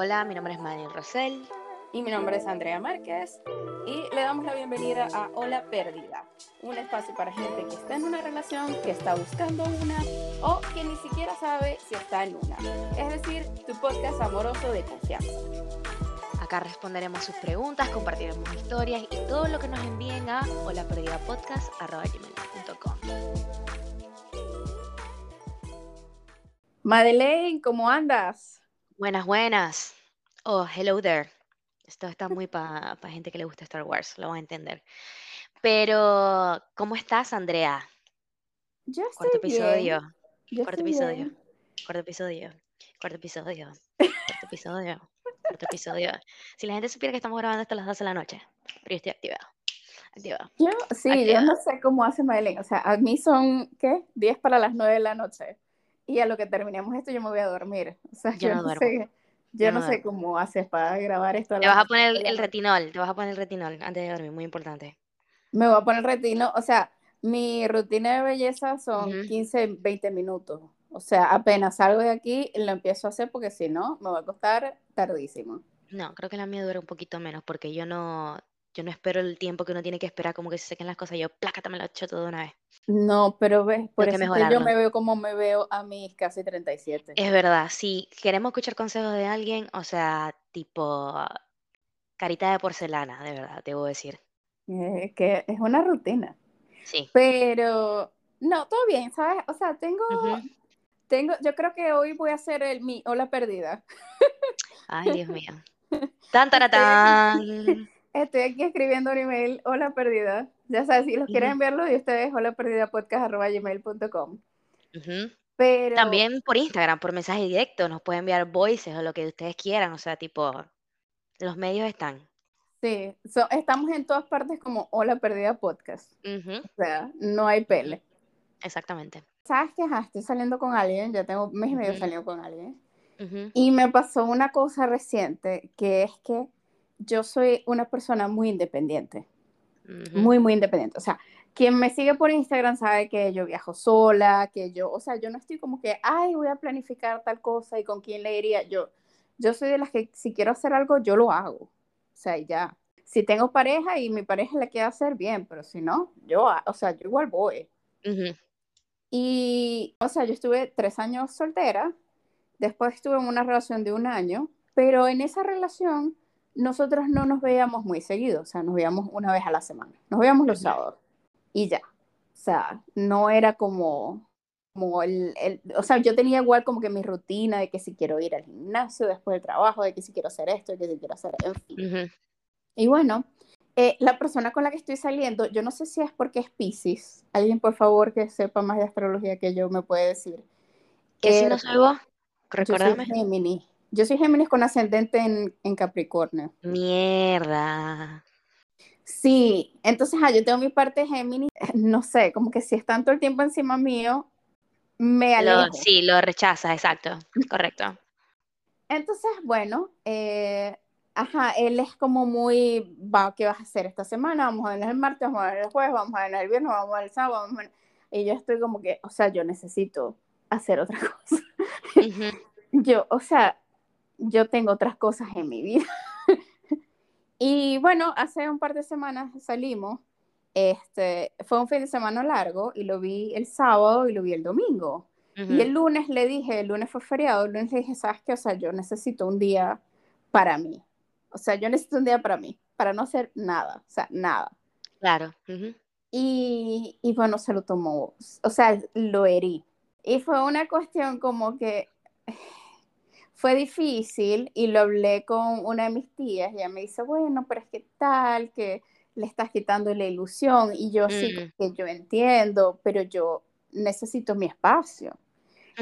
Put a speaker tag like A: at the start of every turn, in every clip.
A: Hola, mi nombre es Manuel Rosell.
B: Y mi nombre es Andrea Márquez. Y le damos la bienvenida a Hola Pérdida, un espacio para gente que está en una relación, que está buscando una o que ni siquiera sabe si está en una. Es decir, tu podcast amoroso de confianza.
A: Acá responderemos sus preguntas, compartiremos historias y todo lo que nos envíen a holaperdidapodcast.com.
B: Madeleine, ¿cómo andas?
A: Buenas, buenas. Oh, hello there. Esto está muy para gente que le gusta Star Wars, lo van a entender. Pero, ¿cómo estás, Andrea?
B: Yo estoy
A: Cuarto episodio.
B: Yo
A: Cuarto
B: estoy
A: episodio.
B: bien.
A: Cuarto episodio. Cuarto episodio. Cuarto episodio. Cuarto episodio. Si la gente supiera que estamos grabando hasta las 12 de la noche, pero yo estoy activada. Activada.
B: Yo, sí,
A: Activa.
B: yo no sé cómo hace Madeleine. O sea, a mí son, ¿qué? 10 para las 9 de la noche. Y a lo que terminemos esto yo me voy a dormir. O sea,
A: Yo
B: yo,
A: no duermo.
B: sé, yo
A: Yo
B: no
A: no
B: sé cómo haces para grabar esto
A: Te vas a
B: 12
A: poner el, el retinol, te vas a poner el retinol antes de dormir, muy importante.
B: Me voy a poner retino, o sea, mi rutina de belleza son
A: Ujú.
B: 15, 20 minutos. O sea, apenas salgo de aquí, lo empiezo a hacer porque si no, me va a costar tardísimo.
A: No, creo que la mía dura un poquito menos porque yo no, yo no espero el tiempo que uno tiene que esperar como que se sequen las cosas. Yo, plácata, me lo echo todo de una vez.
B: No, pero ves, por eso que yo me veo como me veo a mis casi 37.
A: Es verdad, si queremos escuchar consejos de alguien, o sea, tipo carita de porcelana, de verdad, debo decir.
B: Eh, que es una rutina.
A: Sí.
B: Pero, no, todo bien, ¿sabes? O sea, tengo, tengo, yo creo que hoy voy a hacer el, mi hola perdida.
A: Ay, Dios mío. Tan, taratán.
B: Estoy aquí escribiendo un email, hola perdida. Ya sabes, si los quieren
A: Ujú,
B: enviarlo de ustedes, hola perdida podcast.gmail.com.
A: ujú.
B: Pero,
A: También por Instagram, por mensaje directo, nos pueden enviar voices o lo que ustedes quieran, o sea, tipo, los medios están.
B: sí, so- estamos en todas partes como hola perdida podcast. O sea, no hay pele.
A: Exactamente.
B: ¿Sabes que estoy saliendo con alguien? Ya tengo mes y medio saliendo con alguien. Y me pasó una cosa reciente, que es que yo soy una persona muy independiente.
A: ujú,
B: muy, muy independiente. O sea, quien me sigue por Instagram sabe que yo viajo sola, que yo, o sea, yo no estoy como que, ay, voy a planificar tal cosa y con quién le iría. Yo, yo soy de las que si quiero hacer algo, yo lo hago. O sea, ya. Si tengo pareja y mi pareja le quiere hacer bien, pero si no, yo, o sea, yo igual voy.
A: ujú.
B: Y, o sea, yo estuve tres años soltera, después estuve en una relación de un año, pero en esa relación nosotros no nos veíamos muy seguido, o sea, nos veíamos una vez a la semana, nos veíamos los sábados y ya. O sea, no era como, como el, el- o sea, yo tenía igual como que mi rutina de que si quiero ir al gimnasio después del trabajo, de que si quiero hacer esto, de que si quiero hacer, en fin.
A: Ujú.
B: Y bueno, eh, la persona con la que estoy saliendo, yo no sé si es porque es Pisces, alguien por favor que sepa más de astrología que yo me puede decir.
A: ¿Qué
B: Eh,
A: signo soy vos?
B: yo soy
A: Recuérdame.
B: Yo soy Géminis con ascendente en, en Capricornio.
A: Mierda.
B: Sí, entonces ah, yo tengo mi parte Géminis, no sé, como que si están todo el tiempo encima mío, me
A: Lo,
B: alejo.
A: sí, lo rechazas, exacto. Correcto.
B: Entonces, bueno, eh, ajá, él es como muy, va, ¿qué vas a hacer esta semana? Vamos a vernos el martes, vamos a vernos el jueves, vamos a vernos el viernes, vamos a ver el sábado, vamos a ver... Y yo estoy como que, o sea, yo necesito hacer otra cosa. Yo, o sea, yo tengo otras cosas en mi vida. Y bueno, hace un par de semanas salimos. Este, fue un fin de semana largo y lo vi el sábado y lo vi el domingo. Y el lunes le dije, el lunes fue feriado, el lunes le dije, ¿sabes qué? O sea, yo necesito un día para mí. O sea, yo necesito un día para mí, para no hacer nada, o sea, nada.
A: Claro.
B: Y, y bueno, se lo tomó, o sea, lo herí. Y fue una cuestión como que fue difícil y lo hablé con una de mis tías y ella me dice, bueno, pero es que tal, que le estás quitando la ilusión y yo sí,
A: Mm,
B: que yo entiendo, pero yo necesito mi espacio.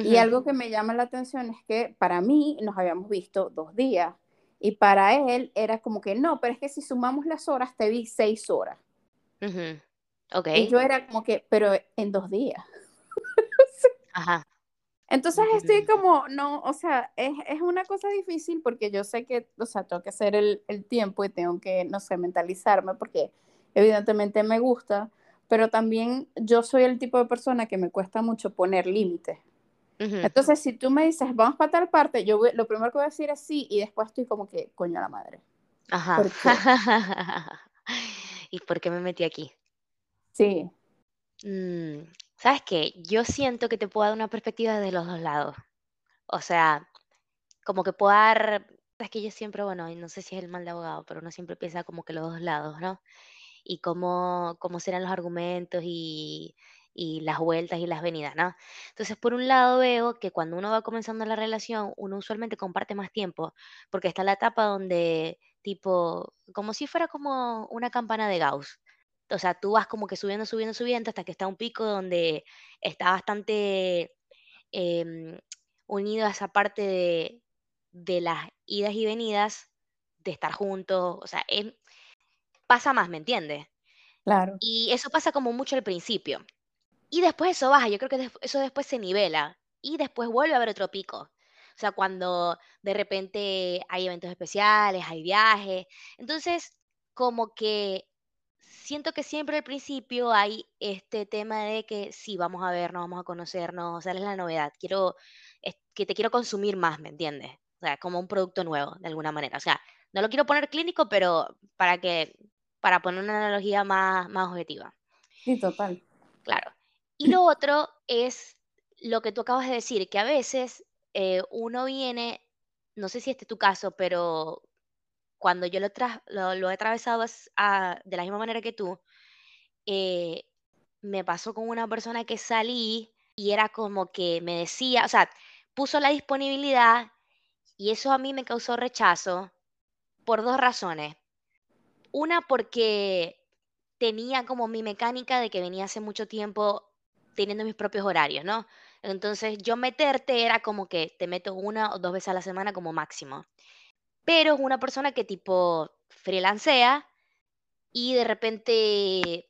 B: Y algo que me llama la atención es que para mí nos habíamos visto dos días y para él era como que no, pero es que si sumamos las horas te vi seis horas.
A: Ujú. Ok.
B: Y yo era como que, pero en dos días.
A: Ajá.
B: Entonces estoy como, no, o sea, es, es una cosa difícil porque yo sé que, o sea, tengo que hacer el, el tiempo y tengo que, no sé, mentalizarme porque evidentemente me gusta, pero también yo soy el tipo de persona que me cuesta mucho poner límites.
A: Ujú.
B: Entonces, si tú me dices, vamos para tal parte, yo voy- lo primero que voy a decir es sí, y después estoy como que, coño a la madre.
A: Ajá.
B: ¿Por?
A: ¿Y por qué me metí aquí?
B: Sí,
A: Mm, ¿sabes qué? Yo siento que te puedo dar una perspectiva de los 2 lados. O sea, como que puedo dar es que yo siempre, bueno, no sé si es el mal de abogado, pero uno siempre piensa como que los 2 lados, ¿no? Y cómo cómo serán los argumentos y y las vueltas y las venidas, ¿no? Entonces, por un lado veo que cuando uno va comenzando la relación, uno usualmente comparte más tiempo, porque está la etapa donde tipo, como si fuera como una campana de Gauss. O sea, tú vas como que subiendo, subiendo, subiendo hasta que está un pico donde está bastante em, unido a esa parte de, de las idas y venidas, de estar juntos, o sea, pasa más, ¿me entiendes?
B: claro,
A: Y eso pasa como mucho al principio. Y después eso baja, yo creo que eso después se nivela y después vuelve a haber otro pico. O sea, cuando de repente hay eventos especiales, hay viajes. Entonces, como que siento que siempre al principio hay este tema de que sí, vamos a vernos, vamos a conocernos, o sea, es la novedad. Quiero, es que te quiero consumir más, ¿me entiendes? O sea, como un producto nuevo, de alguna manera. O sea, no lo quiero poner clínico, pero para que, para poner una analogía más, más objetiva.
B: sí, total.
A: Claro. Y lo otro es lo que tú acabas de decir, que a veces eh, uno viene, no sé si este es tu caso, pero cuando yo lo, lo, lo he atravesado de la misma manera que tú, eh, me pasó con una persona que salí y era como que me decía, o sea, puso la disponibilidad y eso a mí me causó rechazo por dos razones. Una, porque tenía como mi mecánica de que venía hace mucho tiempo teniendo mis propios horarios, ¿no? Entonces, yo meterte era como que te meto una o dos veces a la semana como máximo. Pero es una persona que tipo freelancea y de repente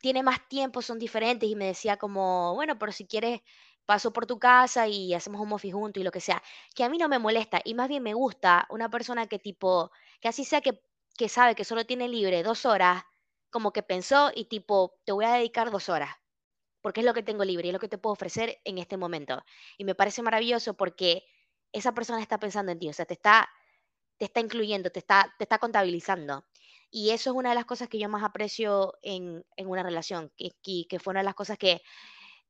A: tiene más tiempo, son diferentes y me decía como, bueno, pero si quieres paso por tu casa y hacemos un office juntos y lo que sea, que a mí no me molesta y más bien me gusta una persona que tipo, que así sea que, que sabe que solo tiene libre dos horas, como que pensó y tipo, te voy a dedicar dos horas, porque es lo que tengo libre y es lo que te puedo ofrecer en este momento. Y me parece maravilloso porque esa persona está pensando en ti, o sea, te está te está incluyendo, te está, te está contabilizando. Y eso es una de las cosas que yo más aprecio en, en una relación, que, que, que fue una de las cosas que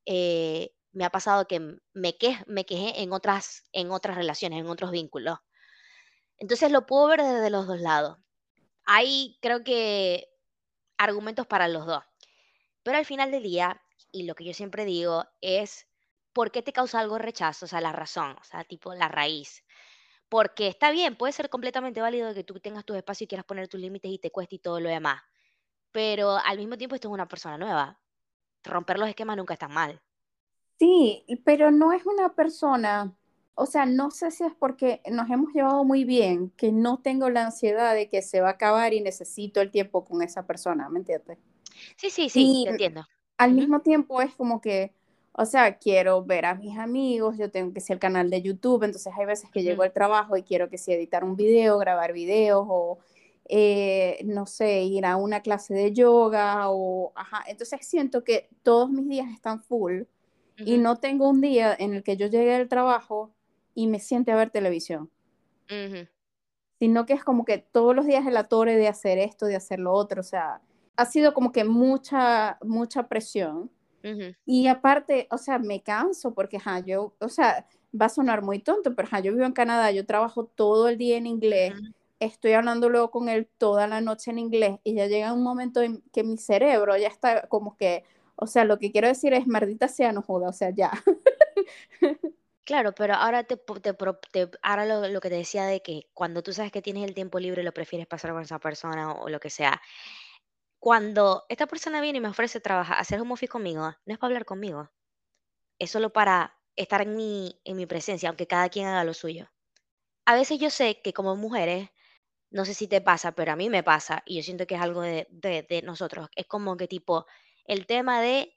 A: eh, me ha pasado que me, que, me quejé en otras, en otras relaciones, en otros vínculos. Entonces lo puedo ver desde los dos lados. Hay, creo que, argumentos para los dos. Pero al final del día, y lo que yo siempre digo es, ¿por qué te causa algo rechazo? O sea, la razón, o sea, tipo la raíz. Porque está bien, puede ser completamente válido que tú tengas tus espacios y quieras poner tus límites y te cueste y todo lo demás. Pero al mismo tiempo esto es una persona nueva. Romper los esquemas nunca está mal.
B: Sí, pero no es una persona, o sea, no sé si es porque nos hemos llevado muy bien, que no tengo la ansiedad de que se va a acabar y necesito el tiempo con esa persona, ¿me entiendes?
A: Sí, sí, sí,
B: Y
A: te entiendo.
B: al mismo tiempo es como que, o sea, quiero ver a mis amigos, yo tengo que ser el canal de YouTube, entonces hay veces que llego
A: ujú,
B: al trabajo y quiero que si editar un video, grabar videos o, eh, no sé, ir a una clase de yoga o, ajá, entonces siento que todos mis días están full y no tengo un día en el que yo llegue al trabajo y me siente a ver televisión,
A: ujú,
B: sino que es como que todos los días el atore de hacer esto, de hacer lo otro, o sea, ha sido como que mucha, mucha presión y aparte, o sea, me canso porque, ajá, yo, o sea, va a sonar muy tonto, pero, ajá, yo vivo en Canadá, yo trabajo todo el día en inglés, estoy hablando luego con él toda la noche en inglés y ya llega un momento en que mi cerebro ya está como que, o sea, lo que quiero decir es, maldita sea, no joda, o sea, ya.
A: Claro, pero ahora te, te, te- ahora lo, lo que te decía de que cuando tú sabes que tienes el tiempo libre lo prefieres pasar con esa persona o, o lo que sea. Cuando esta persona viene y me ofrece trabajar, hacer home office conmigo, no es para hablar conmigo, es solo para estar en mi, en mi presencia, aunque cada quien haga lo suyo. A veces yo sé que como mujeres, no sé si te pasa, pero a mí me pasa, y yo siento que es algo de, de, de nosotros, es como que tipo, el tema de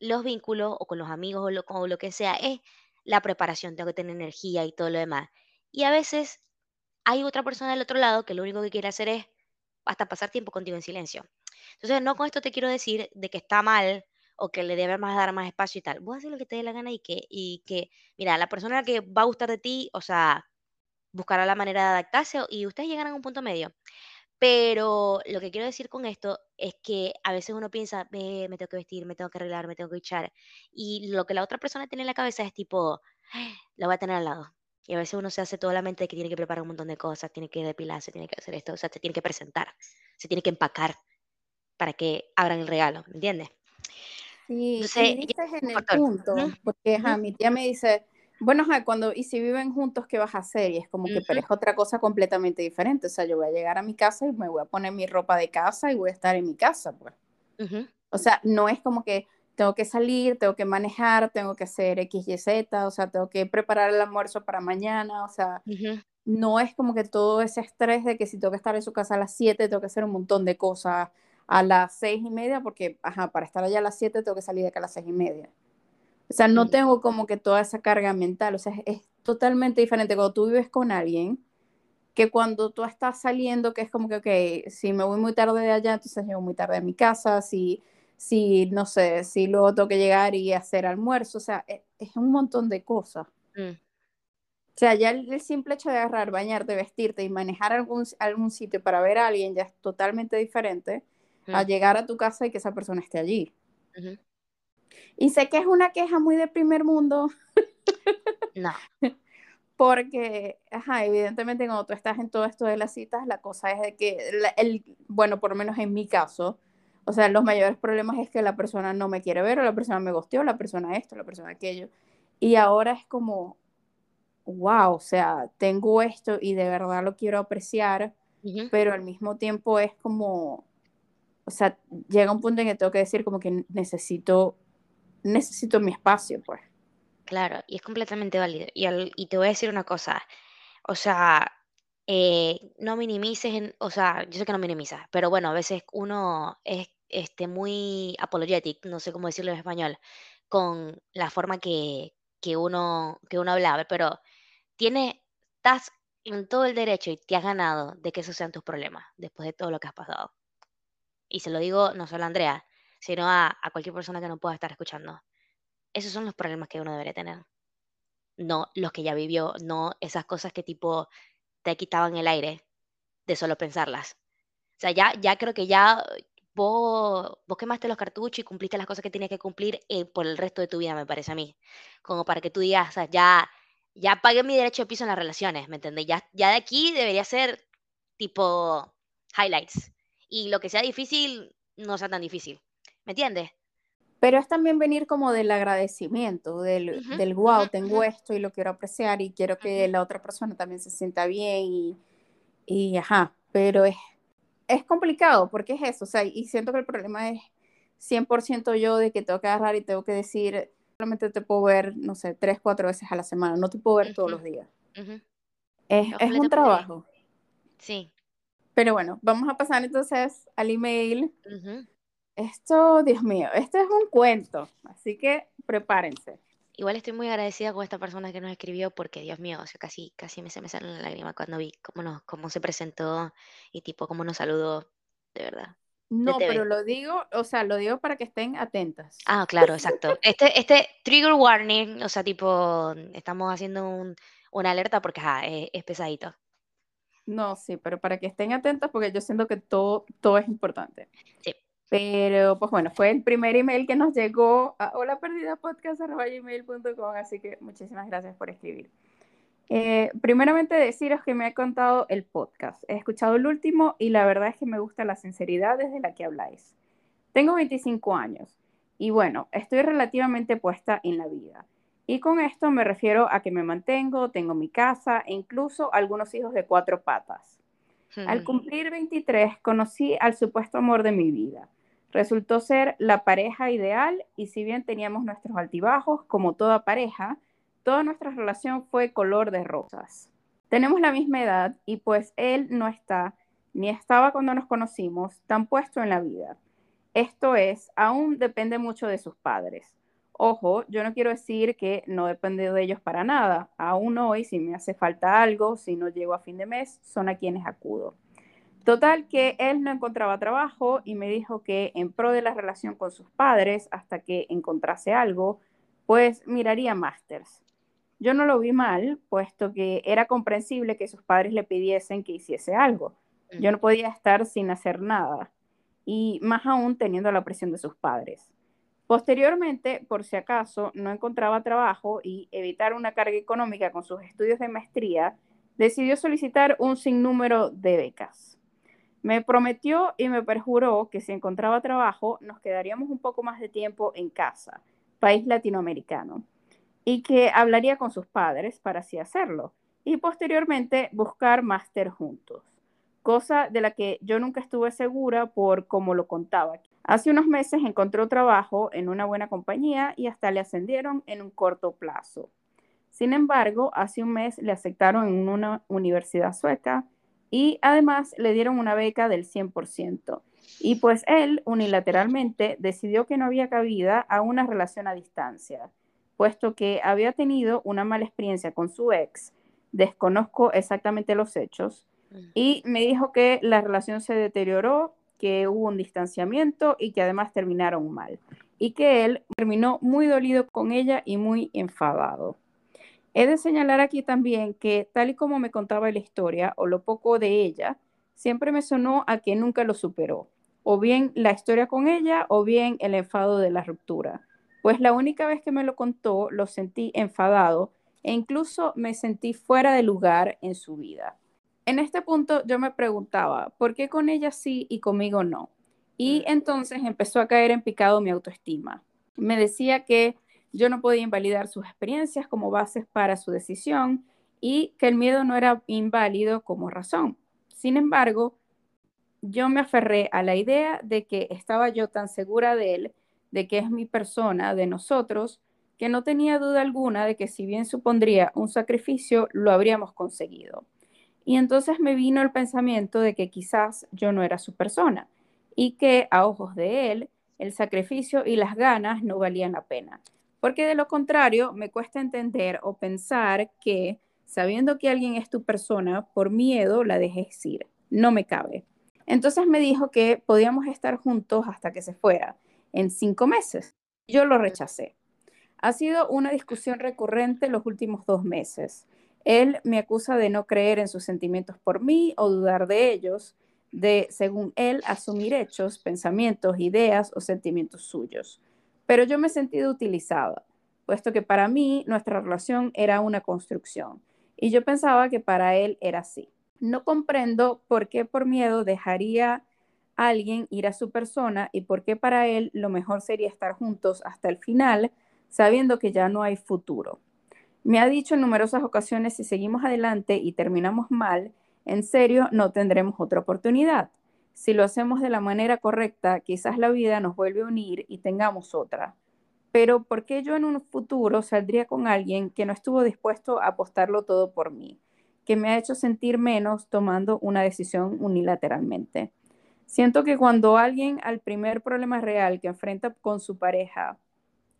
A: los vínculos o con los amigos o lo, o lo que sea, es la preparación, tengo que tener energía y todo lo demás. Y a veces hay otra persona del otro lado que lo único que quiere hacer es hasta pasar tiempo contigo en silencio. Entonces, no con esto te quiero decir de que está mal o que le debe más dar más espacio y tal. Vos haces lo que te dé la gana y que, y que, mira, la persona que va a gustar de ti, o sea, buscará la manera de adaptarse y ustedes llegarán a un punto medio. Pero lo que quiero decir con esto es que a veces uno piensa, me tengo que vestir, me tengo que arreglar, me tengo que echar. Y lo que la otra persona tiene en la cabeza es tipo, lo va a tener al lado. Y a veces uno se hace toda la mente de que tiene que preparar un montón de cosas, tiene que depilarse, tiene que hacer esto, o sea, se tiene que presentar, se tiene que empacar para que abran el regalo, ¿me entiendes?
B: Sí, y dices en el punto, porque a mi tía me dice, bueno, cuando, y si viven juntos, ¿qué vas a hacer? Y es como que, pero es otra cosa completamente diferente. O sea, yo voy a llegar a mi casa y me voy a poner mi ropa de casa y voy a estar en mi casa, pues. O sea, no es como que tengo que salir, tengo que manejar, tengo que hacer X, Y, Z, o sea, tengo que preparar el almuerzo para mañana, o sea, no es como que todo ese estrés de que si tengo que estar en su casa a las 7, tengo que hacer un montón de cosas a las seis y media, porque, ajá, para estar allá a las 7 tengo que salir de acá a las seis y media. O sea, no tengo como que toda esa carga mental, o sea, es, totalmente diferente cuando tú vives con alguien que cuando tú estás saliendo, que es como que, ok, si me voy muy tarde de allá, entonces llego muy tarde a mi casa, si, si no sé, si luego tengo que llegar y hacer almuerzo, o sea, es, es un montón de cosas. Mm. O sea, ya el, simple hecho de agarrar, bañarte, vestirte y manejar algún, algún sitio para ver a alguien ya es totalmente diferente a mm. llegar a tu casa y que esa persona esté allí. Y sé que es una queja muy de primer mundo.
A: No.
B: Porque, ajá, evidentemente cuando tú estás en todo esto de las citas, la cosa es de que, el, bueno, por lo menos en mi caso, o sea, los mayores problemas es que la persona no me quiere ver, o la persona me gosteó, la persona esto, la persona aquello. Y ahora es como, wow, o sea, tengo esto y de verdad lo quiero apreciar, pero al mismo tiempo es como, o sea, llega un punto en que tengo que decir como que necesito, necesito mi espacio, pues.
A: Claro, y es completamente válido. Y, y te voy a decir una cosa, o sea, eh, no minimices, en, o sea, yo sé que no minimizas, pero bueno, a veces uno es este, muy apologetic, no sé cómo decirlo en español, con la forma que, que uno, que uno habla, pero tiene, estás en todo el derecho y te has ganado de que esos sean tus problemas después de todo lo que has pasado. Y se lo digo no solo a Andrea, sino a, cualquier persona que no pueda estar escuchando. Esos son los problemas que uno debería tener. No los que ya vivió, no esas cosas que tipo te quitaban el aire de solo pensarlas. O sea, ya, ya creo que ya vos, vos quemaste los cartuchos y cumpliste las cosas que tenías que cumplir eh, por el resto de tu vida, me parece a mí. Como para que tú digas, o sea, ya, ya pagué mi derecho de piso en las relaciones, ¿me entendés? Ya, ya de aquí debería ser tipo highlights y lo que sea difícil no sea tan difícil. ¿Me entiendes?
B: Pero es también venir como del agradecimiento, del, del wow, tengo esto y lo quiero apreciar y quiero que la otra persona también se sienta bien y, y ajá, pero es, es complicado porque es eso, o sea, y siento que el problema es 100% yo de que tengo que agarrar y tengo que decir, solamente te puedo ver, no sé, tres, cuatro veces a la semana, no te puedo ver todos los días. Es, es un trabajo.
A: Sí,
B: pero bueno, vamos a pasar entonces al email. Esto, Dios mío, este es un cuento, así que prepárense.
A: Igual estoy muy agradecida con esta persona que nos escribió porque, Dios mío, o sea, casi, casi me se me sale la lágrima cuando vi cómo, nos, cómo se presentó y tipo cómo nos saludó, de verdad.
B: No, pero lo digo, o sea, lo digo para que estén atentas.
A: Ah, claro, exacto. Este, este trigger warning, o sea, tipo, estamos haciendo un, una alerta porque es pesadito.
B: No, sí, pero para que estén atentos porque yo siento que todo, todo es importante.
A: Sí.
B: Pero, pues bueno, fue el primer email que nos llegó a holaperdidapodcast.com, así que muchísimas gracias por escribir. Eh, primeramente deciros que me ha contado el podcast. He escuchado el último y la verdad es que me gusta la sinceridad desde la que habláis. Tengo 25 años y bueno, estoy relativamente puesta en la vida. Y con esto me refiero a que me mantengo, tengo mi casa e incluso algunos hijos de cuatro patas. Al cumplir 23 conocí al supuesto amor de mi vida. Resultó ser la pareja ideal y si bien teníamos nuestros altibajos, como toda pareja, toda nuestra relación fue color de rosas. Tenemos la misma edad y pues él no está, ni estaba cuando nos conocimos, tan puesto en la vida. Esto es, aún depende mucho de sus padres. Ojo, yo no quiero decir que no depende de ellos para nada. Aún hoy, si me hace falta algo, si no llego a fin de mes, son a quienes acudo. Total que él no encontraba trabajo y me dijo que en pro de la relación con sus padres, hasta que encontrase algo, pues miraría másters. Yo no lo vi mal, puesto que era comprensible que sus padres le pidiesen que hiciese algo. Yo no podía estar sin hacer nada, y más aún teniendo la presión de sus padres. Posteriormente, por si acaso no encontraba trabajo y evitar una carga económica con sus estudios de maestría, decidió solicitar un sinnúmero de becas. Me prometió y me perjuró que si encontraba trabajo nos quedaríamos un poco más de tiempo en casa, país latinoamericano, y que hablaría con sus padres para así hacerlo, y posteriormente buscar máster juntos, cosa de la que yo nunca estuve segura por cómo lo contaba. Hace unos meses encontró trabajo en una buena compañía y hasta le ascendieron en un corto plazo. Sin embargo, hace un mes le aceptaron en una universidad sueca y además le dieron una beca del 100%. Y pues él unilateralmente decidió que no había cabida a una relación a distancia, puesto que había tenido una mala experiencia con su ex, desconozco exactamente los hechos. Y me dijo que la relación se deterioró, que hubo un distanciamiento y que además terminaron mal, y que él terminó muy dolido con ella y muy enfadado. He de señalar aquí también que tal y como me contaba la historia o lo poco de ella, siempre me sonó a que nunca lo superó, o bien la historia con ella o bien el enfado de la ruptura. Pues la única vez que me lo contó lo sentí enfadado e incluso me sentí fuera de lugar en su vida. En este punto yo me preguntaba, ¿por qué con ella sí y conmigo no? Y entonces empezó a caer en picado mi autoestima. Me decía que yo no podía invalidar sus experiencias como bases para su decisión y que el miedo no era inválido como razón. Sin embargo, yo me aferré a la idea de que estaba yo tan segura de él, de que es mi persona, de nosotros, que no tenía duda alguna de que si bien supondría un sacrificio, lo habríamos conseguido. Y entonces me vino el pensamiento de que quizás yo no era su persona y que a ojos de él el sacrificio y las ganas no valían la pena. Porque de lo contrario, me cuesta entender o pensar que sabiendo que alguien es tu persona, por miedo la dejes ir. No me cabe. Entonces me dijo que podíamos estar juntos hasta que se fuera, en cinco meses. Yo lo rechacé. Ha sido una discusión recurrente los últimos dos meses. Él me acusa de no creer en sus sentimientos por mí o dudar de ellos, de, según él, asumir hechos, pensamientos, ideas o sentimientos suyos pero yo me he sentido utilizada, puesto que para mí nuestra relación era una construcción y yo pensaba que para él era así. No comprendo por qué por miedo dejaría a alguien ir a su persona y por qué para él lo mejor sería estar juntos hasta el final, sabiendo que ya no hay futuro. Me ha dicho en numerosas ocasiones, si seguimos adelante y terminamos mal, en serio no tendremos otra oportunidad si lo hacemos de la manera correcta, quizás la vida nos vuelve a unir y tengamos otra. Pero ¿por qué yo en un futuro saldría con alguien que no estuvo dispuesto a apostarlo todo por mí, que me ha hecho sentir menos tomando una decisión unilateralmente? Siento que cuando alguien al primer problema real que enfrenta con su pareja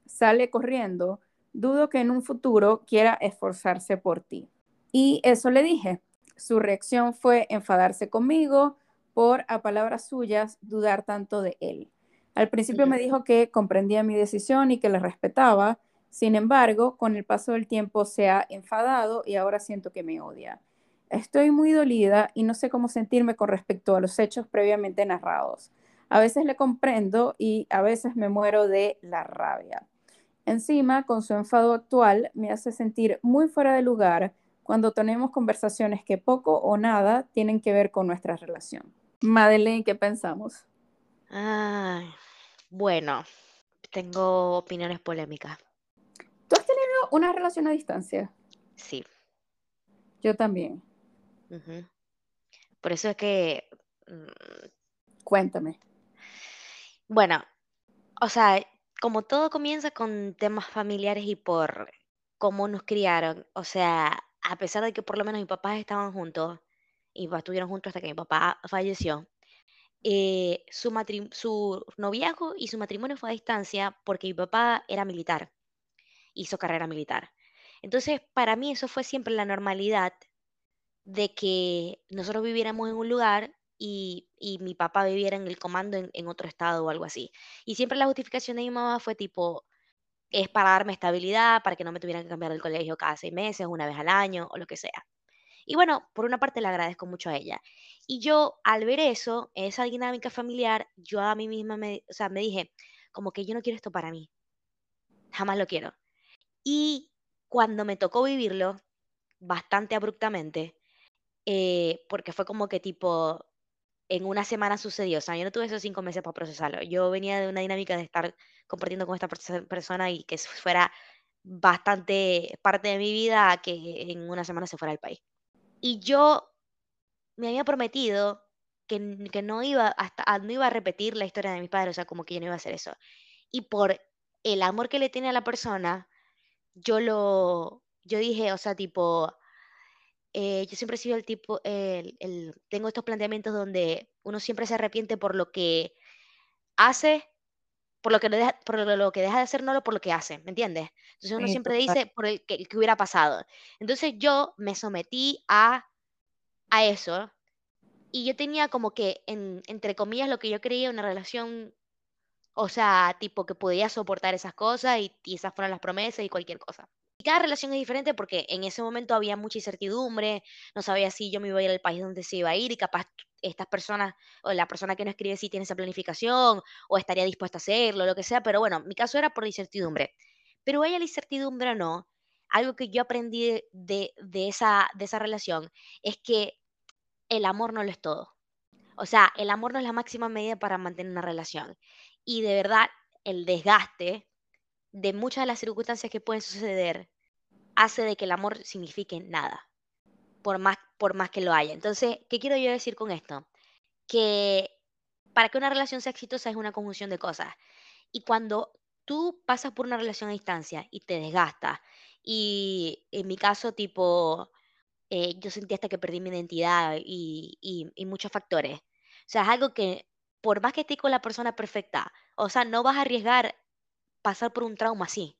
B: sale corriendo, dudo que en un futuro quiera esforzarse por ti. Y eso le dije. Su reacción fue enfadarse conmigo, por, a palabras suyas, dudar tanto de él. Al principio me dijo que comprendía mi decisión y que la respetaba, sin embargo, con el paso del tiempo se ha enfadado y ahora siento que me odia. Estoy muy dolida y no sé cómo sentirme con respecto a los hechos previamente narrados. A veces le comprendo y a veces me muero de la rabia. Encima, con su enfado actual, me hace sentir muy fuera de lugar cuando tenemos conversaciones que poco o nada tienen que ver con nuestra relación. Madeleine, ¿qué pensamos?
A: Ay, bueno, tengo opiniones polémicas.
B: ¿Tú has tenido una relación a distancia?
A: Sí.
B: Yo también.
A: Por eso es que...
B: Mm, Cuéntame.
A: Bueno, o sea, como todo comienza con temas familiares y por cómo nos criaron, o sea, a pesar de que por lo menos mis papás estaban juntos, y estuvieron juntos hasta que mi papá falleció. Eh, su, su noviazgo y su matrimonio fue a distancia porque mi papá era militar, hizo carrera militar. Entonces, para mí eso fue siempre la normalidad de que nosotros viviéramos en un lugar y, y mi papá viviera en el comando en, en otro estado o algo así. Y siempre la justificación de mi mamá fue tipo, es para darme estabilidad, para que no me tuvieran que cambiar del colegio cada seis meses, una vez al año o lo que sea. Y bueno, por una parte le agradezco mucho a ella. Y yo al ver eso, esa dinámica familiar, yo a mí misma me, o sea, me dije, como que yo no quiero esto para mí, jamás lo quiero. Y cuando me tocó vivirlo, bastante abruptamente, eh, porque fue como que tipo, en una semana sucedió, o sea, yo no tuve esos cinco meses para procesarlo. Yo venía de una dinámica de estar compartiendo con esta persona y que fuera bastante parte de mi vida que en una semana se fuera al país. Y yo me había prometido que, que no, iba hasta, no iba a repetir la historia de mis padres, o sea, como que yo no iba a hacer eso. Y por el amor que le tiene a la persona, yo lo, yo dije, o sea, tipo, eh, yo siempre he sido el tipo, el, el, tengo estos planteamientos donde uno siempre se arrepiente por lo que hace, por lo que, deja, por lo que deja de hacer, no lo por lo que hace, ¿me entiendes? Entonces uno
B: Sí,
A: siempre
B: total.
A: dice por el que, el que hubiera pasado. Entonces yo me sometí a, a eso y yo tenía como que, en, entre comillas, lo que yo creía una relación, o sea, tipo que podía soportar esas cosas y, y esas fueron las promesas y cualquier cosa. Cada relación es diferente porque en ese momento había mucha incertidumbre, no sabía si yo me iba a ir al país donde se iba a ir y capaz estas personas o la persona que no escribe si tiene esa planificación o estaría dispuesta a hacerlo, lo que sea, pero bueno, mi caso era por incertidumbre. Pero ella la incertidumbre no, algo que yo aprendí de, de, esa, de esa relación es que el amor no lo es todo. O sea, el amor no es la máxima medida para mantener una relación. Y de verdad, el desgaste de muchas de las circunstancias que pueden suceder hace de que el amor signifique nada, por más, por más que lo haya. Entonces, ¿qué quiero yo decir con esto? Que para que una relación sea exitosa es una conjunción de cosas. Y cuando tú pasas por una relación a distancia y te desgastas, y en mi caso, tipo, eh, yo sentí hasta que perdí mi identidad y, y, y muchos factores. O sea, es algo que, por más que estés con la persona perfecta, o sea, no vas a arriesgar pasar por un trauma así.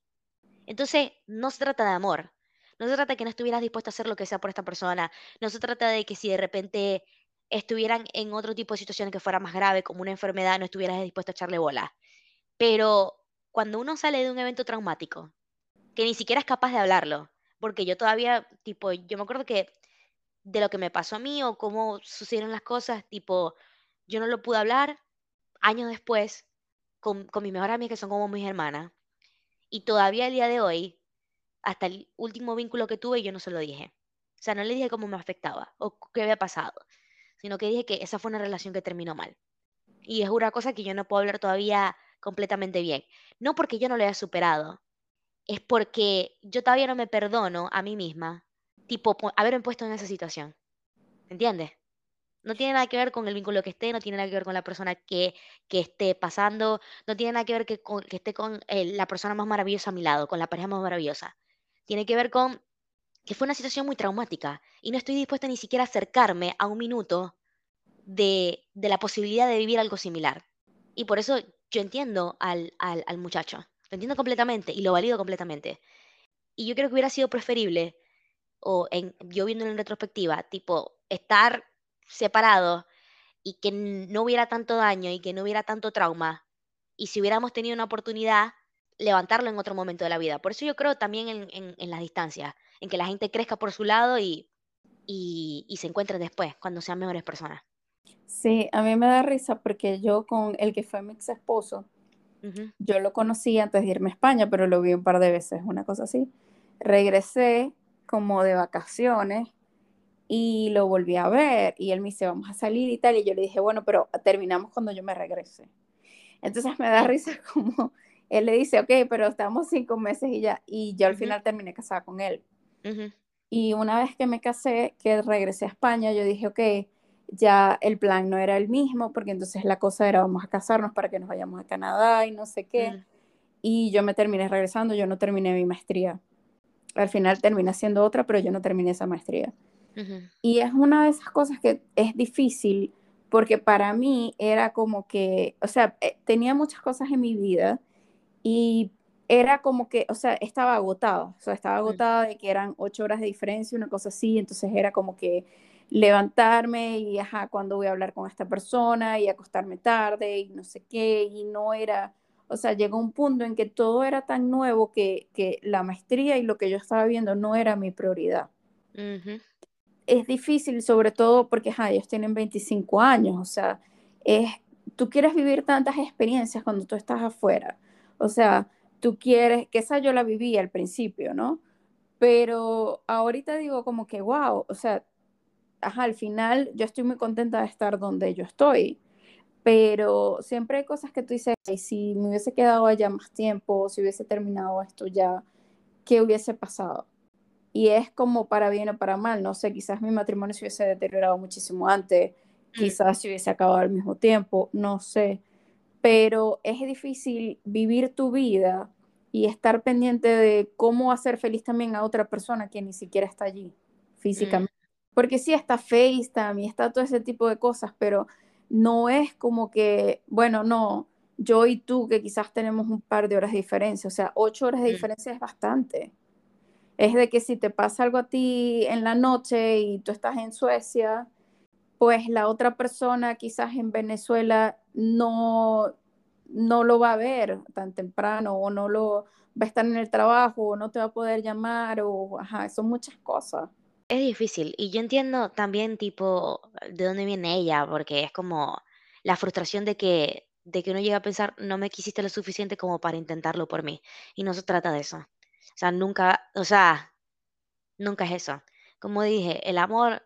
A: Entonces, no se trata de amor. No se trata de que no estuvieras dispuesto a hacer lo que sea por esta persona. No se trata de que si de repente estuvieran en otro tipo de situaciones que fuera más grave, como una enfermedad, no estuvieras dispuesto a echarle bola. Pero cuando uno sale de un evento traumático, que ni siquiera es capaz de hablarlo, porque yo todavía, tipo, yo me acuerdo que de lo que me pasó a mí o cómo sucedieron las cosas, tipo, yo no lo pude hablar años después con, con mis mejores amigas que son como mis hermanas. Y todavía el día de hoy, hasta el último vínculo que tuve, yo no se lo dije. O sea, no le dije cómo me afectaba o qué había pasado, sino que dije que esa fue una relación que terminó mal. Y es una cosa que yo no puedo hablar todavía completamente bien. No porque yo no lo haya superado, es porque yo todavía no me perdono a mí misma, tipo, haberme puesto en esa situación. ¿Entiendes? No tiene nada que ver con el vínculo que esté, no tiene nada que ver con la persona que, que esté pasando, no tiene nada que ver que, con, que esté con eh, la persona más maravillosa a mi lado, con la pareja más maravillosa. Tiene que ver con que fue una situación muy traumática y no estoy dispuesta ni siquiera a acercarme a un minuto de, de la posibilidad de vivir algo similar. Y por eso yo entiendo al, al, muchacho, lo entiendo completamente y lo valido completamente. Y yo creo que hubiera sido preferible, o yo viéndolo en retrospectiva, tipo, estar separado y que no hubiera tanto daño y que no hubiera tanto trauma. Y si hubiéramos tenido una oportunidad, levantarlo en otro momento de la vida. Por eso yo creo también en, en, en las distancias, en que la gente crezca por su lado y, y, y se encuentren después, cuando sean mejores personas.
B: Sí, a mí me da risa porque yo con el que fue mi ex esposo, uh -huh. yo lo conocí antes de irme a España, pero lo vi un par de veces, una cosa así. Regresé como de vacaciones y lo volví a ver y él me dice, vamos a salir y tal, y yo le dije, bueno, pero terminamos cuando yo me regrese. Entonces me da risa como él le dice, ok, pero estamos cinco meses y ya, y yo al uh -huh. final terminé casada con él. Uh -huh. Y una vez que me casé, que regresé a España, yo dije, ok, ya el plan no era el mismo, porque entonces la cosa era vamos a casarnos para que nos vayamos a Canadá y no sé qué. Uh -huh. Y yo me terminé regresando, yo no terminé mi maestría. Al final terminé haciendo otra, pero yo no terminé esa maestría. Uh -huh. Y es una de esas cosas que es difícil porque para mí era como que, o sea, eh, tenía muchas cosas en mi vida y era como que, o sea, estaba agotada, o sea, estaba agotada de que eran ocho horas de diferencia, una cosa así, entonces era como que levantarme y, ajá, cuando voy a hablar con esta persona y acostarme tarde y no sé qué, y no era, o sea, llegó un punto en que todo era tan nuevo que, que la maestría y lo que yo estaba viendo no era mi prioridad. Es difícil, sobre todo porque, ellos tienen 25 años, o sea, es, tú quieres vivir tantas experiencias cuando tú estás afuera, o sea, tú quieres, que esa yo la viví al principio, ¿no? Pero ahorita digo como que, wow, o sea, al final yo estoy muy contenta de estar donde yo estoy, pero siempre hay cosas que tú dices, si me hubiese quedado allá más tiempo, si hubiese terminado esto ya, ¿qué hubiese pasado? Y es como para bien o para mal, no sé, quizás mi matrimonio se hubiese deteriorado muchísimo antes, mm. quizás se hubiese acabado al mismo tiempo, no sé, pero es difícil vivir tu vida y estar pendiente de cómo hacer feliz también a otra persona que ni siquiera está allí físicamente. Porque sí está FaceTime y está todo ese tipo de cosas, pero no es como que, bueno, no, yo y tú que quizás tenemos un par de horas de diferencia, o sea, ocho horas de mm. diferencia es bastante. Es de que si te pasa algo a ti en la noche y tú estás en Suecia, pues la otra persona quizás en Venezuela no, no lo va a ver tan temprano o no lo va a estar en el trabajo o no te va a poder llamar o, ajá, son muchas cosas.
A: Es difícil. Y yo entiendo también, tipo, de dónde viene ella, porque es como la frustración de que, de que uno llega a pensar, no me quisiste lo suficiente como para intentarlo por mí. Y no se trata de eso. O sea, nunca, o sea, nunca es eso. Como dije, el amor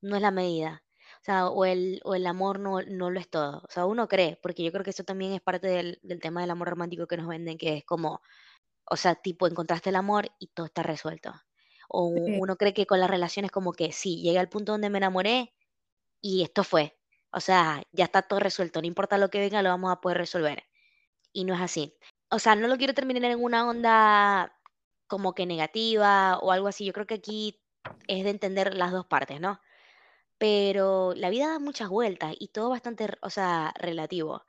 A: no es la medida. O sea, o el, o el amor no, no lo es todo. O sea, uno cree, porque yo creo que eso también es parte del, del tema del amor romántico que nos venden, que es como, o sea, tipo, encontraste el amor y todo está resuelto. O uno cree que con las relaciones como que sí, llegué al punto donde me enamoré y esto fue. O sea, ya está todo resuelto, no importa lo que venga, lo vamos a poder resolver. Y no es así. O sea, no lo quiero terminar en una onda como que negativa o algo así. Yo creo que aquí es de entender las dos partes, ¿no? Pero la vida da muchas vueltas y todo bastante, o sea, relativo.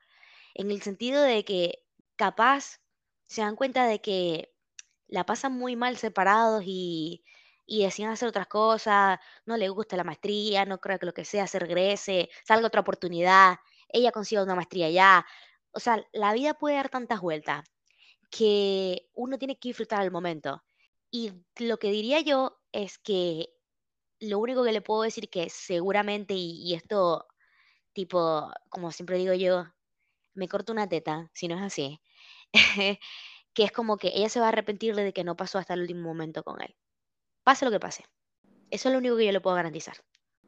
A: En el sentido de que capaz se dan cuenta de que la pasan muy mal separados y, y deciden hacer otras cosas, no le gusta la maestría, no creo que lo que sea se regrese, salga otra oportunidad, ella consiga una maestría ya. O sea, la vida puede dar tantas vueltas que uno tiene que disfrutar el momento. Y lo que diría yo es que lo único que le puedo decir que seguramente, y, y esto, tipo, como siempre digo yo, me corto una teta, si no es así, que es como que ella se va a arrepentir de que no pasó hasta el último momento con él. Pase lo que pase. Eso es lo único que yo le puedo garantizar.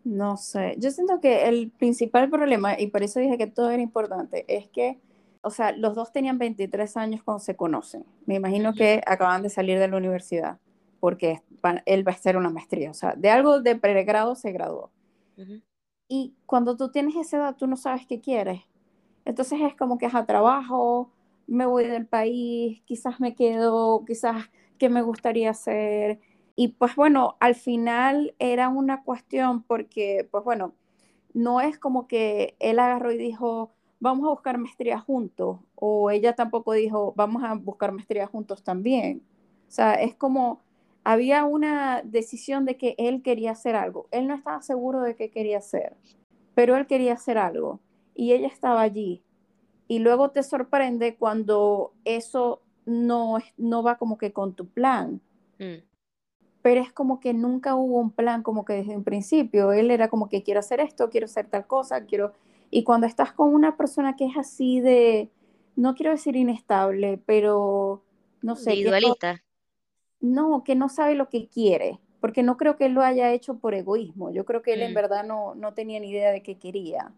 B: No sé, yo siento que el principal problema, y por eso dije que todo era importante, es que, o sea, los dos tenían 23 años cuando se conocen. Me imagino que acaban de salir de la universidad, porque él va a hacer una maestría, o sea, de algo de pregrado se graduó. Y cuando tú tienes esa edad, tú no sabes qué quieres. Entonces es como que es a trabajo, me voy del país, quizás me quedo, quizás qué me gustaría hacer. Y pues bueno, al final era una cuestión porque, pues bueno, no es como que él agarró y dijo, vamos a buscar maestría juntos, o ella tampoco dijo, vamos a buscar maestría juntos también. O sea, es como, había una decisión de que él quería hacer algo. Él no estaba seguro de qué quería hacer, pero él quería hacer algo y ella estaba allí y luego te sorprende cuando eso no, no va como que con tu plan. Mm. Pero es como que nunca hubo un plan como que desde un principio. Él era como que quiero hacer esto, quiero hacer tal cosa, quiero... Y cuando estás con una persona que es así de, no quiero decir inestable, pero no sé.
A: Individualista.
B: no, que no sabe lo que quiere, porque no creo que él lo haya hecho por egoísmo. Yo creo que él en mm. verdad no, no tenía ni idea de qué quería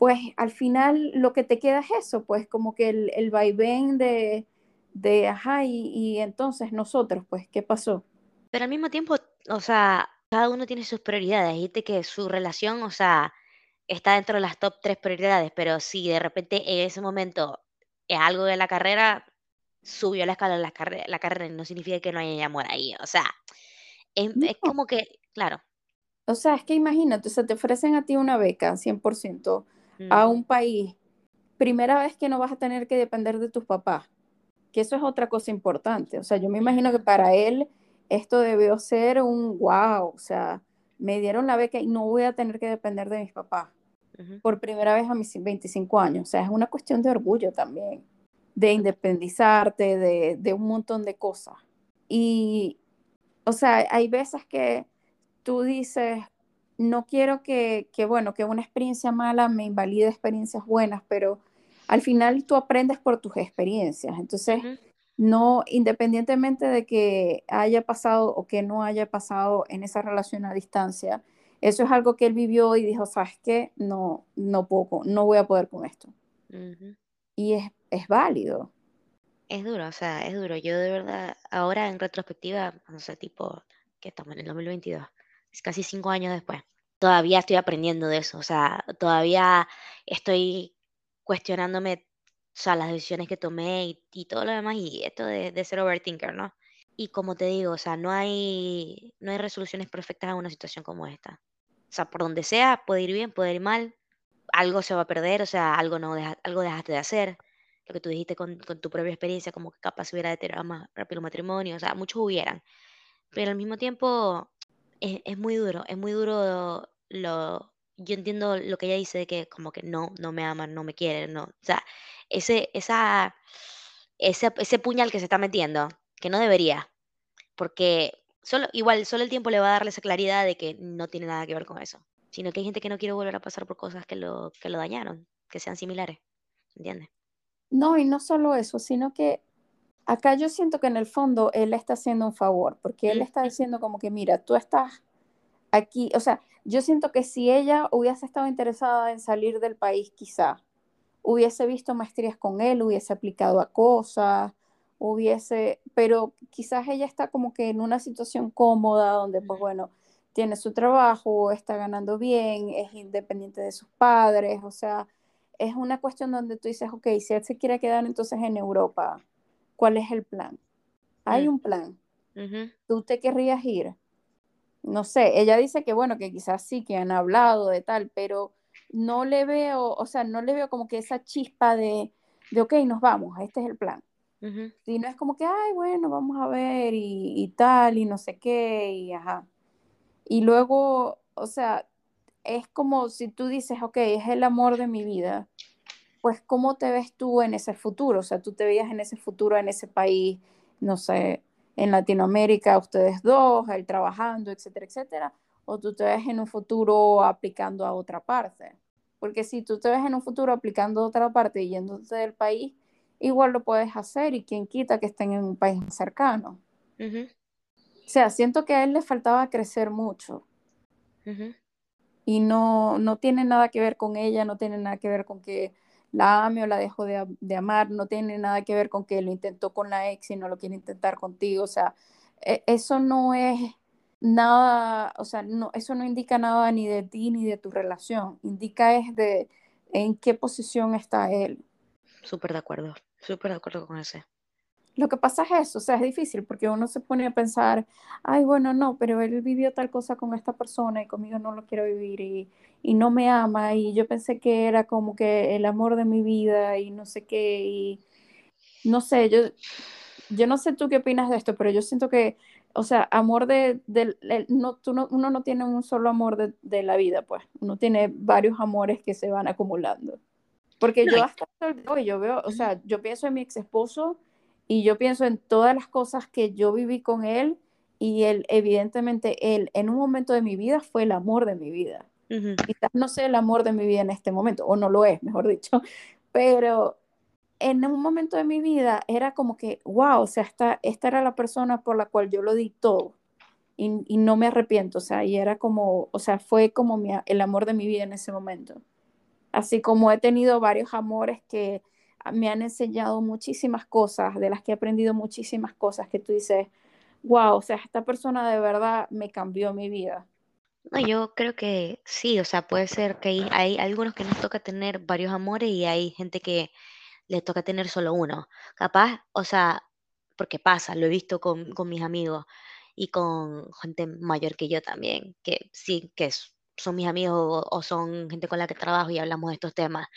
B: pues al final lo que te queda es eso, pues como que el, el vaivén de, de ajá, y, entonces nosotros, pues, ¿qué pasó?
A: Pero al mismo tiempo, o sea, cada uno tiene sus prioridades, dijiste que su relación, o sea, está dentro de las top tres prioridades, pero si de repente en ese momento es algo de la carrera, subió la escala de la, carrera, la carrera, no significa que no haya amor ahí, o sea, es, es como que, claro.
B: O sea, es que imagínate, o sea, te ofrecen a ti una beca 100%, a un país, primera vez que no vas a tener que depender de tus papás, que eso es otra cosa importante. O sea, yo me imagino que para él esto debió ser un wow, o sea, me dieron la beca y no voy a tener que depender de mis papás por primera vez a mis 25 años. O sea, es una cuestión de orgullo también, de independizarte, de, de un montón de cosas. Y, o sea, hay veces que tú dices, no quiero que, que, bueno, que una experiencia mala me invalide experiencias buenas, pero al final tú aprendes por tus experiencias. Entonces, no, independientemente de que haya pasado o que no haya pasado en esa relación a distancia, eso es algo que él vivió y dijo, ¿sabes qué? No, no puedo, no voy a poder con esto. Y es, es válido.
A: Es duro, o sea, es duro. Yo de verdad, ahora en retrospectiva, no sé, tipo, que estamos en el 2022, es casi cinco años después, todavía estoy aprendiendo de eso, o sea, todavía estoy cuestionándome o sea, las decisiones que tomé y, todo lo demás, y esto de, de, ser overthinker, ¿no? Y como te digo, o sea, no hay, no hay resoluciones perfectas a una situación como esta. O sea, por donde sea, puede ir bien, puede ir mal, algo se va a perder, o sea, algo, no algo dejaste de hacer. Lo que tú dijiste con, con tu propia experiencia, como que capaz hubiera deteriorado más rápido el matrimonio, o sea, muchos hubieran. Pero al mismo tiempo, es, es muy duro, es muy duro lo, yo entiendo lo que ella dice de que como que no, no me aman, no me quieren, no. O sea, ese, esa, ese, ese puñal que se está metiendo, que no debería, porque solo, igual, solo el tiempo le va a darle esa claridad de que no tiene nada que ver con eso, sino que hay gente que no quiere volver a pasar por cosas que lo, que lo dañaron, que sean similares, ¿entiendes?
B: No, y no solo eso, sino que acá yo siento que en el fondo él está haciendo un favor, porque él está diciendo como que, mira, tú estás aquí, o sea, yo siento que si ella hubiese estado interesada en salir del país, quizá hubiese visto maestrías con él, hubiese aplicado a cosas, hubiese, pero quizás ella está como que en una situación cómoda donde, pues bueno, tiene su trabajo, está ganando bien, es independiente de sus padres, o sea, es una cuestión donde tú dices, ok, si él se quiere quedar entonces en Europa, ¿cuál es el plan? Hay mm. un plan. ¿Tú te querrías ir? no sé, ella dice que bueno, que quizás sí, que han hablado de tal, pero no le veo, o sea, no le veo como que esa chispa de, de ok, nos vamos, este es el plan. Si no es como que, ay, bueno, vamos a ver y, y, tal, y no sé qué, y ajá. Y luego, o sea, es como si tú dices, ok, es el amor de mi vida, pues ¿cómo te ves tú en ese futuro? O sea, tú te veías en ese futuro, en ese país, no sé, en Latinoamérica ustedes dos, él trabajando, etcétera, etcétera, o tú te ves en un futuro aplicando a otra parte. Porque si tú te ves en un futuro aplicando a otra parte y yéndote del país, igual lo puedes hacer y quien quita que estén en un país cercano. O sea, siento que a él le faltaba crecer mucho. Y no, no tiene nada que ver con ella, no tiene nada que ver con que la ame o la dejó de, amar, no tiene nada que ver con que lo intentó con la ex y no lo quiere intentar contigo, o sea, e, eso no es nada, o sea, no, eso no indica nada ni de ti ni de tu relación, indica es de en qué posición está él.
A: Súper de acuerdo, súper de acuerdo con ese.
B: Lo que pasa es eso, o sea, es difícil porque uno se pone a pensar, ay, bueno, no, pero él vivió tal cosa con esta persona y conmigo no lo quiero vivir y, y no me ama y yo pensé que era como que el amor de mi vida y no sé qué y no sé, yo, yo no sé tú qué opinas de esto, pero yo siento que, o sea, amor de, no, tú no, uno no tiene un solo amor de, de, la vida, pues, uno tiene varios amores que se van acumulando. Porque yo hasta hoy, yo veo, o sea, yo pienso en mi ex esposo y yo pienso en todas las cosas que yo viví con él y él, evidentemente, él en un momento de mi vida fue el amor de mi vida. Quizás no sea el amor de mi vida en este momento, o no lo es, mejor dicho, pero en un momento de mi vida era como que, wow, o sea, esta, esta era la persona por la cual yo lo di todo y, y no me arrepiento, o sea, y era como, o sea, fue como mi, el amor de mi vida en ese momento. Así como he tenido varios amores que me han enseñado muchísimas cosas, de las que he aprendido muchísimas cosas que tú dices, wow, o sea, esta persona de verdad me cambió mi vida.
A: No, yo creo que sí, o sea, puede ser que hay, algunos que nos toca tener varios amores y hay gente que les toca tener solo uno. Capaz, o sea, porque pasa, lo he visto con, con mis amigos y con gente mayor que yo también, que sí, que son mis amigos o, o son gente con la que trabajo y hablamos de estos temas.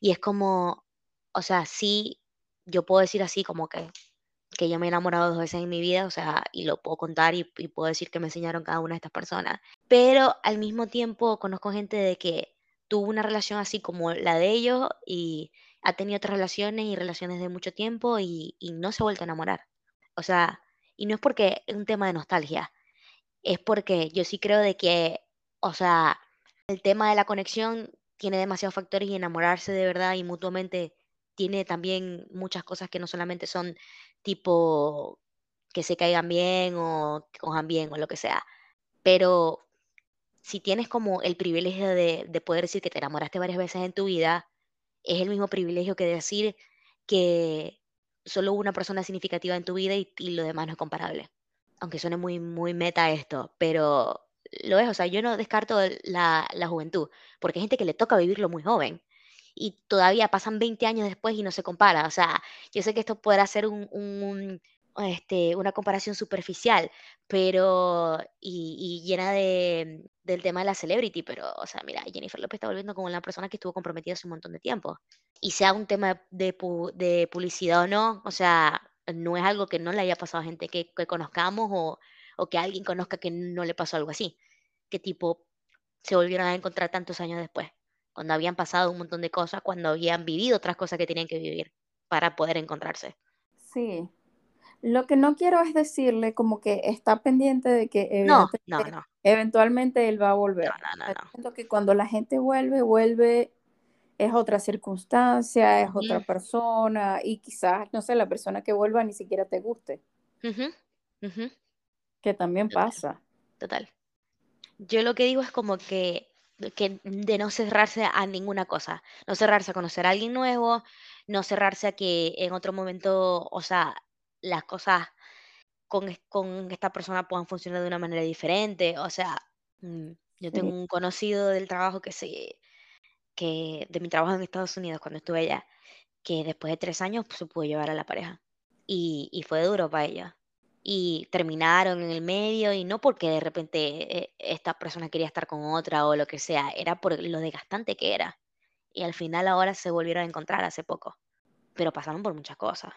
A: Y es como, o sea, sí, yo puedo decir así como que, que yo me he enamorado dos veces en mi vida, o sea, y lo puedo contar y, y puedo decir que me enseñaron cada una de estas personas. Pero al mismo tiempo conozco gente de que tuvo una relación así como la de ellos y ha tenido otras relaciones y relaciones de mucho tiempo y, y no se ha vuelto a enamorar. O sea, y no es porque es un tema de nostalgia, es porque yo sí creo de que, o sea, el tema de la conexión tiene demasiados factores y enamorarse de verdad y mutuamente tiene también muchas cosas que no solamente son tipo que se caigan bien o que cojan bien o lo que sea. Pero si tienes como el privilegio de, de poder decir que te enamoraste varias veces en tu vida, es el mismo privilegio que decir que solo una persona significativa en tu vida y, y lo demás no es comparable. Aunque suene muy, muy meta esto, pero lo es, o sea, yo no descarto la, la juventud, porque hay gente que le toca vivirlo muy joven y todavía pasan 20 años después y no se compara. O sea, yo sé que esto podrá ser un, este, una comparación superficial, pero y, y llena de, del tema de la celebrity, pero, o sea, mira, Jennifer López está volviendo como una persona que estuvo comprometida hace un montón de tiempo. Y sea un tema de, de publicidad o no, o sea, no es algo que no le haya pasado a gente que, que conozcamos o, o que alguien conozca que no le pasó algo así, que tipo se volvieron a encontrar tantos años después, cuando habían pasado un montón de cosas, cuando habían vivido otras cosas que tenían que vivir para poder encontrarse.
B: Sí. Lo que no quiero es decirle como que está pendiente de que
A: No, no,
B: evidentemente,
A: no,
B: eventualmente él va a
A: no,
B: volver.
A: no, no, no.
B: siento que cuando la gente vuelve, vuelve, es otra circunstancia, es otra persona y quizás, no sé, la persona que vuelva ni siquiera te guste,
A: ujú, ujú,
B: que también
A: Total,
B: pasa.
A: total. Yo lo que digo es como que, que de no cerrarse a ninguna cosa, no cerrarse a conocer a alguien nuevo, no cerrarse a que en otro momento, o sea, las cosas con, con esta persona puedan funcionar de una manera diferente. O sea, mm, yo tengo un conocido del trabajo que se, que de mi trabajo en Estados Unidos cuando estuve allá, que después de tres años pues, se pudo llevar a la pareja. Y, y fue duro para ella. Y terminaron en el medio, y no porque de repente eh, esta persona quería estar con otra o lo que sea, era por lo desgastante que era. Y al final ahora se volvieron a encontrar hace poco pero pasaron por muchas cosas.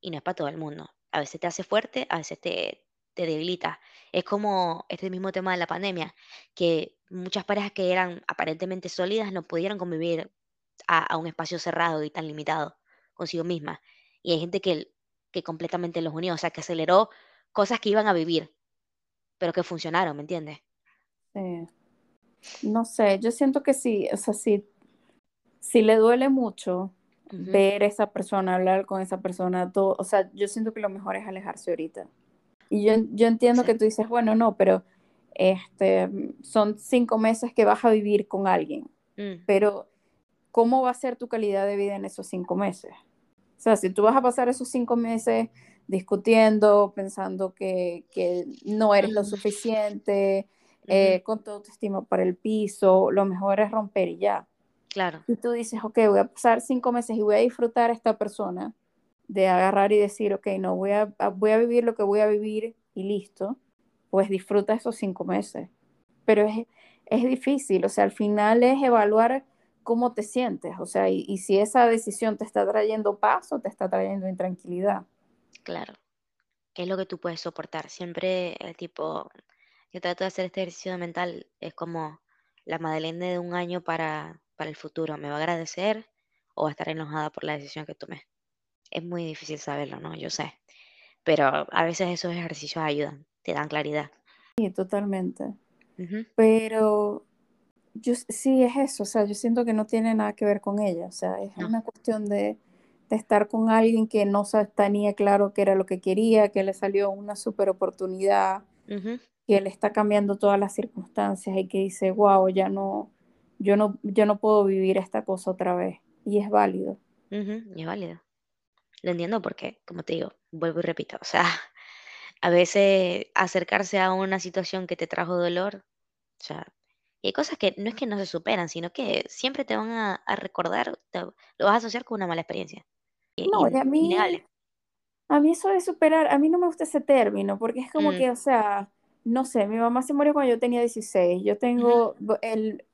A: Y no es para todo el mundo. A veces te hace fuerte, a veces te, te debilita. Es como este mismo tema de la pandemia, que muchas parejas que eran aparentemente sólidas no pudieron convivir a, a un espacio cerrado y tan limitado consigo misma. Y hay gente que, que completamente los unió, o sea, que aceleró cosas que iban a vivir, pero que funcionaron, ¿me entiendes?
B: sí. No sé, yo siento que sí, o sea, sí, si le duele mucho ver a esa persona, hablar con esa persona, todo, o sea, yo siento que lo mejor es alejarse ahorita. Y yo, yo entiendo
A: Sí.
B: que tú dices, bueno, no, pero este, son cinco meses que vas a vivir con alguien,
A: Mm,
B: pero ¿cómo va a ser tu calidad de vida en esos cinco meses? O sea, si tú vas a pasar esos cinco meses discutiendo, pensando que, que no eres lo suficiente, eh, con tu autoestima para el piso, lo mejor es romper y ya.
A: Claro.
B: Y tú dices, ok, voy a pasar cinco meses y voy a disfrutar a esta persona, de agarrar y decir, ok, no, voy a, a- voy a vivir lo que voy a vivir y listo, pues disfruta esos cinco meses. Pero es, es difícil, o sea, al final es evaluar cómo te sientes, o sea, y, y si esa decisión te está trayendo paz o te está trayendo intranquilidad.
A: Claro. ¿Qué es lo que tú puedes soportar? Siempre el tipo, yo trato de hacer este ejercicio mental, es como la Madeleine de un año para, para el futuro. ¿Me va a agradecer o va a estar enojada por la decisión que tomé? Es muy difícil saberlo, ¿no? Yo sé. Pero a veces esos ejercicios ayudan, te dan claridad.
B: Sí, totalmente. Pero yo sí es eso, o sea, yo siento que no tiene nada que ver con ella, o sea, es
A: No.
B: una cuestión de, de estar con alguien que no tenía claro qué era lo que quería, que le salió una super oportunidad, que le está cambiando todas las circunstancias y que dice, wow, ya no, yo no, yo no puedo vivir esta cosa otra vez. Y es válido.
A: y es válido. Lo entiendo porque, como te digo, vuelvo y repito, o sea, a veces acercarse a una situación que te trajo dolor O sea, y hay cosas que no es que no se superan, sino que siempre te van a, a recordar, te- lo vas a asociar con una mala experiencia.
B: No, y a mí, a mí eso de superar, a mí no me gusta ese término, porque es como
A: Mm,
B: que, o sea, no sé, mi mamá se murió cuando yo tenía 16, yo tengo, el,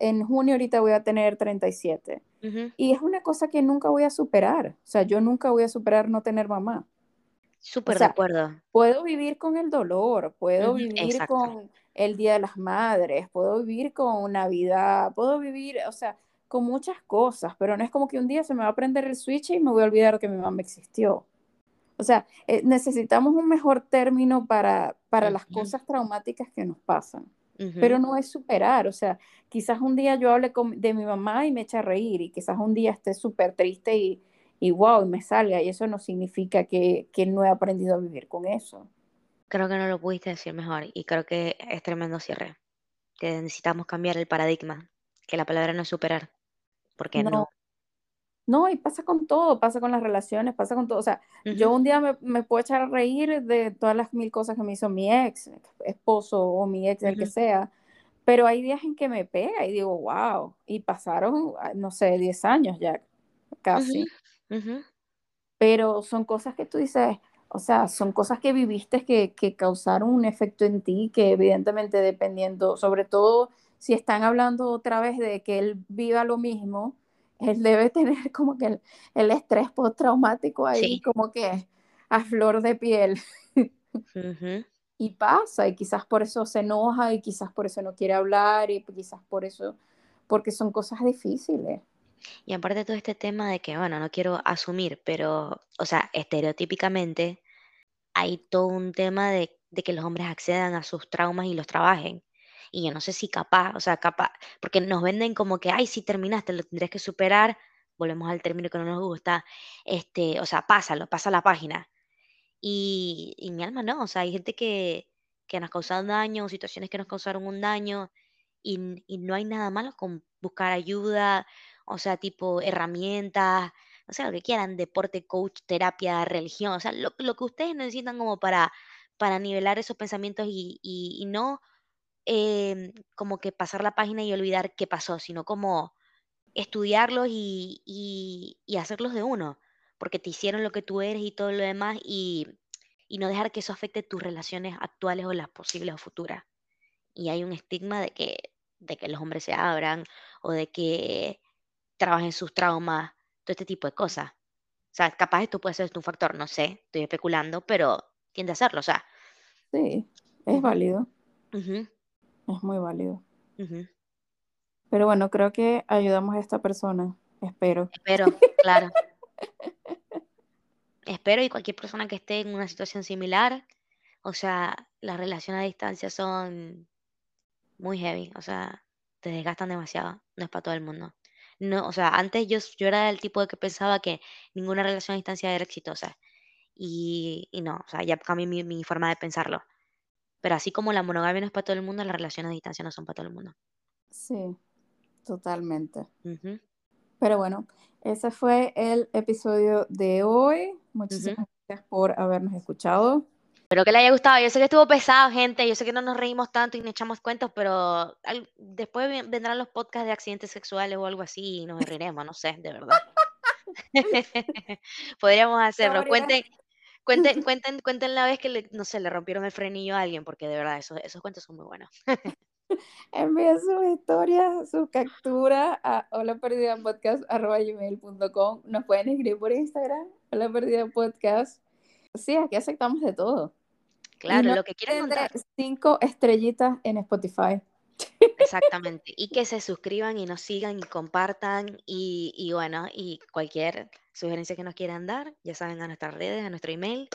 B: en junio ahorita voy a tener 37.
A: ujú,
B: Y es una cosa que nunca voy a superar. O sea, yo nunca voy a superar no tener mamá. O
A: Súper de acuerdo.
B: puedo vivir con el dolor, puedo vivir
A: exacto.
B: con el Día de las Madres, puedo vivir con Navidad, puedo vivir, o sea, con muchas cosas, pero no es como que un día se me va a prender el switch y me voy a olvidar que mi mamá existió. O sea, eh, necesitamos un mejor término para, para las cosas traumáticas que nos pasan, pero no es superar, o sea, quizás un día yo hable con- de mi mamá y me eche a reír y quizás un día esté súper triste y, y wow, y me salga y eso no significa que, que no he aprendido a vivir con eso.
A: Creo que no lo pudiste decir mejor y creo que es tremendo cierre, que necesitamos cambiar el paradigma, que la palabra no es superar, porque
B: No,
A: no.
B: no, y pasa con todo, pasa con las relaciones, pasa con todo. O sea, yo
A: Ujú,
B: un día me, me puedo echar a reír de todas las mil cosas que me hizo mi ex, esposo o mi ex, el que sea, pero hay días en que me pega y digo, wow, y pasaron, ah, no sé, 10 años ya casi,
A: ujú.
B: pero son cosas que tú dices, o sea, son cosas que viviste que, que causaron un efecto en ti, que evidentemente dependiendo, sobre todo si están hablando otra vez de que él viva lo mismo, él debe tener como que el, el estrés postraumático ahí
A: Sí.
B: como que a flor de piel. Y pasa, y quizás por eso se enoja, y quizás por eso no quiere hablar, y quizás por eso, porque son cosas difíciles.
A: Y aparte todo este tema de que, bueno, no quiero asumir, pero, o sea, estereotípicamente hay todo un tema de, de que los hombres accedan a sus traumas y los trabajen. Y yo no sé si capaz, o sea, capaz, porque nos venden como que, ay, si terminaste, lo tendrías que superar, volvemos al término que no nos gusta, este, o sea, pásalo, pasa la página. Y, y mi alma no, o sea, hay gente que, que nos causaron daño, situaciones que nos causaron un daño, y, y no hay nada malo con buscar ayuda, o sea, tipo herramientas, o sea, lo que quieran, deporte, coach, terapia, religión, o sea, lo, lo que ustedes necesitan como para, para nivelar esos pensamientos y, y no em, como que pasar la página y olvidar qué pasó, sino como estudiarlos y, y, y hacerlos de uno, porque te hicieron lo que tú eres y todo lo demás, y, y no dejar que eso afecte tus relaciones actuales o las posibles o futuras. Y hay un estigma de que, de que los hombres se abran o de que trabajen sus traumas, todo este tipo de cosas. O sea, capaz esto puede ser un factor, no sé, estoy especulando, pero tiende a serlo, o sea.
B: Sí, es válido,
A: ujú,
B: es muy válido. Pero bueno, creo que ayudamos a esta persona, espero.
A: Espero, claro. Espero y cualquier persona que esté en una situación similar, o sea, las relaciones a distancia son muy heavy, o sea, te desgastan demasiado, no es para todo el mundo. No, o sea, antes yo, yo era del tipo de que pensaba que ninguna relación a distancia era exitosa y, y no, o sea, ya cambié mi, mi forma de pensarlo. Pero así como la monogamia no es para todo el mundo, las relaciones a distancia no son para todo el mundo.
B: Sí, totalmente. Pero bueno, ese fue el episodio de hoy. Muchísimas gracias por habernos escuchado.
A: Espero que le haya gustado. Yo sé que estuvo pesado, gente. Yo sé que no nos reímos tanto y nos echamos cuentos, pero al- después ven- vendrán los podcasts de accidentes sexuales o algo así y nos reiremos, no sé, de verdad. Podríamos hacerlo. Cuenten, cuenten, cuenten, cuenten la vez que le, no sé, le rompieron el frenillo a alguien, porque de verdad esos, esos cuentos son muy buenos.
B: Envíen sus historias, sus capturas a holaperdidapodcast.com. Nos pueden escribir por Instagram, Hola Perdida Podcast. Sí, aquí aceptamos de todo.
A: Claro,
B: no
A: lo que quieran contar.
B: cinco estrellitas en Spotify.
A: Exactamente. Y que se suscriban y nos sigan y compartan y, y bueno, y cualquier sugerencia que nos quieran dar, ya saben, a nuestras redes, a nuestro email.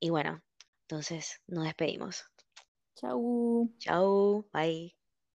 A: Y bueno, entonces nos despedimos.
B: Chau.
A: Chao, bye.